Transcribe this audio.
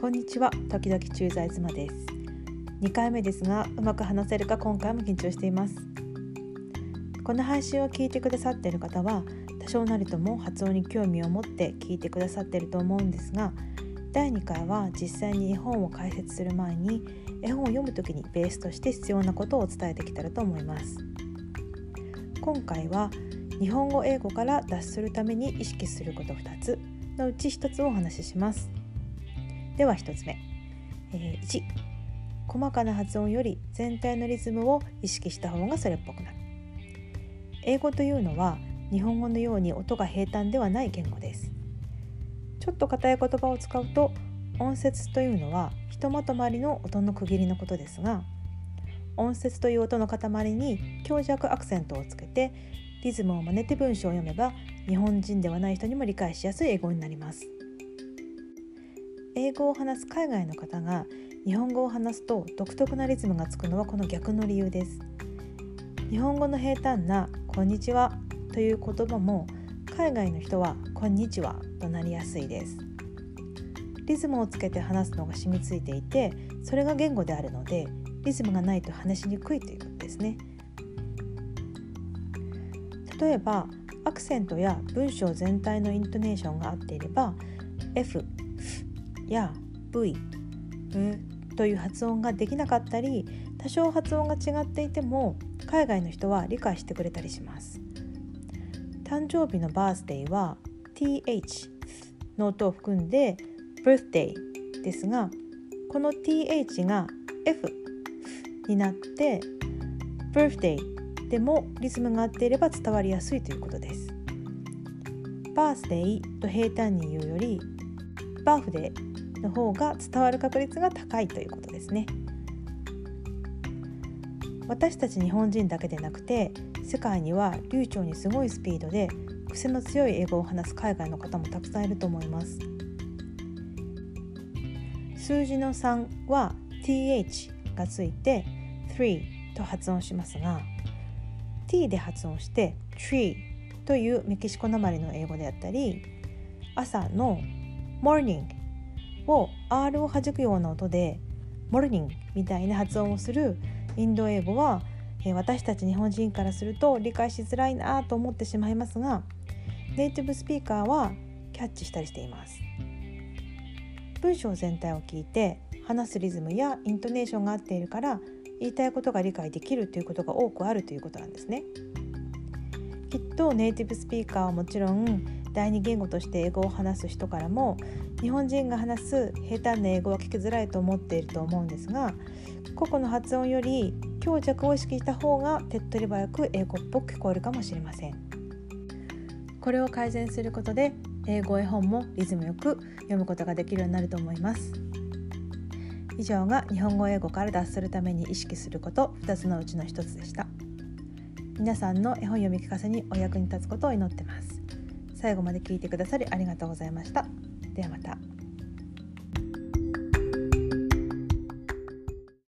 こんにちは。時々駐在妻です。2回目ですがうまく話せるか今回も緊張しています。この配信を聞いてくださっている方は多少なりとも発音に興味を持って聞いてくださっていると思うんですが第2回は実際に絵本を解説する前に絵本を読む時にベースとして必要なことを伝えてきたらと思います。今回は日本語英語から脱するために意識すること2つのうち1つをお話しします。では1つ目、えー、1細かな発音より全体のリズムを意識した方がそれっぽくなる。英語というのは日本語のように音が平坦ではない言語です。ちょっと硬い言葉を使うと音節というのはひとまとまりの音の区切りのことですが音節という音の塊に強弱アクセントをつけてリズムを真似て文章を読めば日本人ではない人にも理解しやすい英語になります。英語を話す海外の方が日本語を話すと独特なリズムがつくのはこの逆の理由です。日本語の平坦な「こんにちは」という言葉も海外の人は「こんにちは」となりやすいです。リズムをつけて話すのが染みついていてそれが言語であるのでリズムがないと話しにくいということですね。例えばアクセントや文章全体のイントネーションが合っていれば F や V という発音ができなかったり多少発音が違っていても海外の人は理解してくれたりします誕生日のバースデーは th の音を含んで birthday ですがこの th が f になって birthday でもリズムが合っていれば伝わりやすいということです。バースデーと平坦に言うよりバーフデーの方が伝わる確率が高いということですね。私たち日本人だけでなくて世界には流暢にすごいスピードで癖の強い英語を話す海外の方もたくさんいると思います。数字の3は th がついて3と発音しますが t で発音して tree というメキシコなまりの英語であったり朝の morning を R を弾くような音で morning みたいな発音をするインド英語は私たち日本人からすると理解しづらいなと思ってしまいますがネイティブスピーカーはキャッチしたりしています文章全体を聞いて話すリズムやイントネーションが合っているから言いたいことが理解できるということが多くあるということなんですね。きっとネイティブスピーカーはもちろん第二言語として英語を話す人からも日本人が話す平坦な英語は聞きづらいと思っていると思うんですが個々の発音より強弱を意識した方が手っ取り早く英語っぽく聞こえるかもしれません。これを改善することで英語絵本もリズムよく読むことができるようになると思います。以上が日本語英語から脱するために意識すること2つのうちの1つでした皆さんの絵本読み聞かせにお役に立つことを祈ってます最後まで聞いてくださりありがとうございました。ではまた。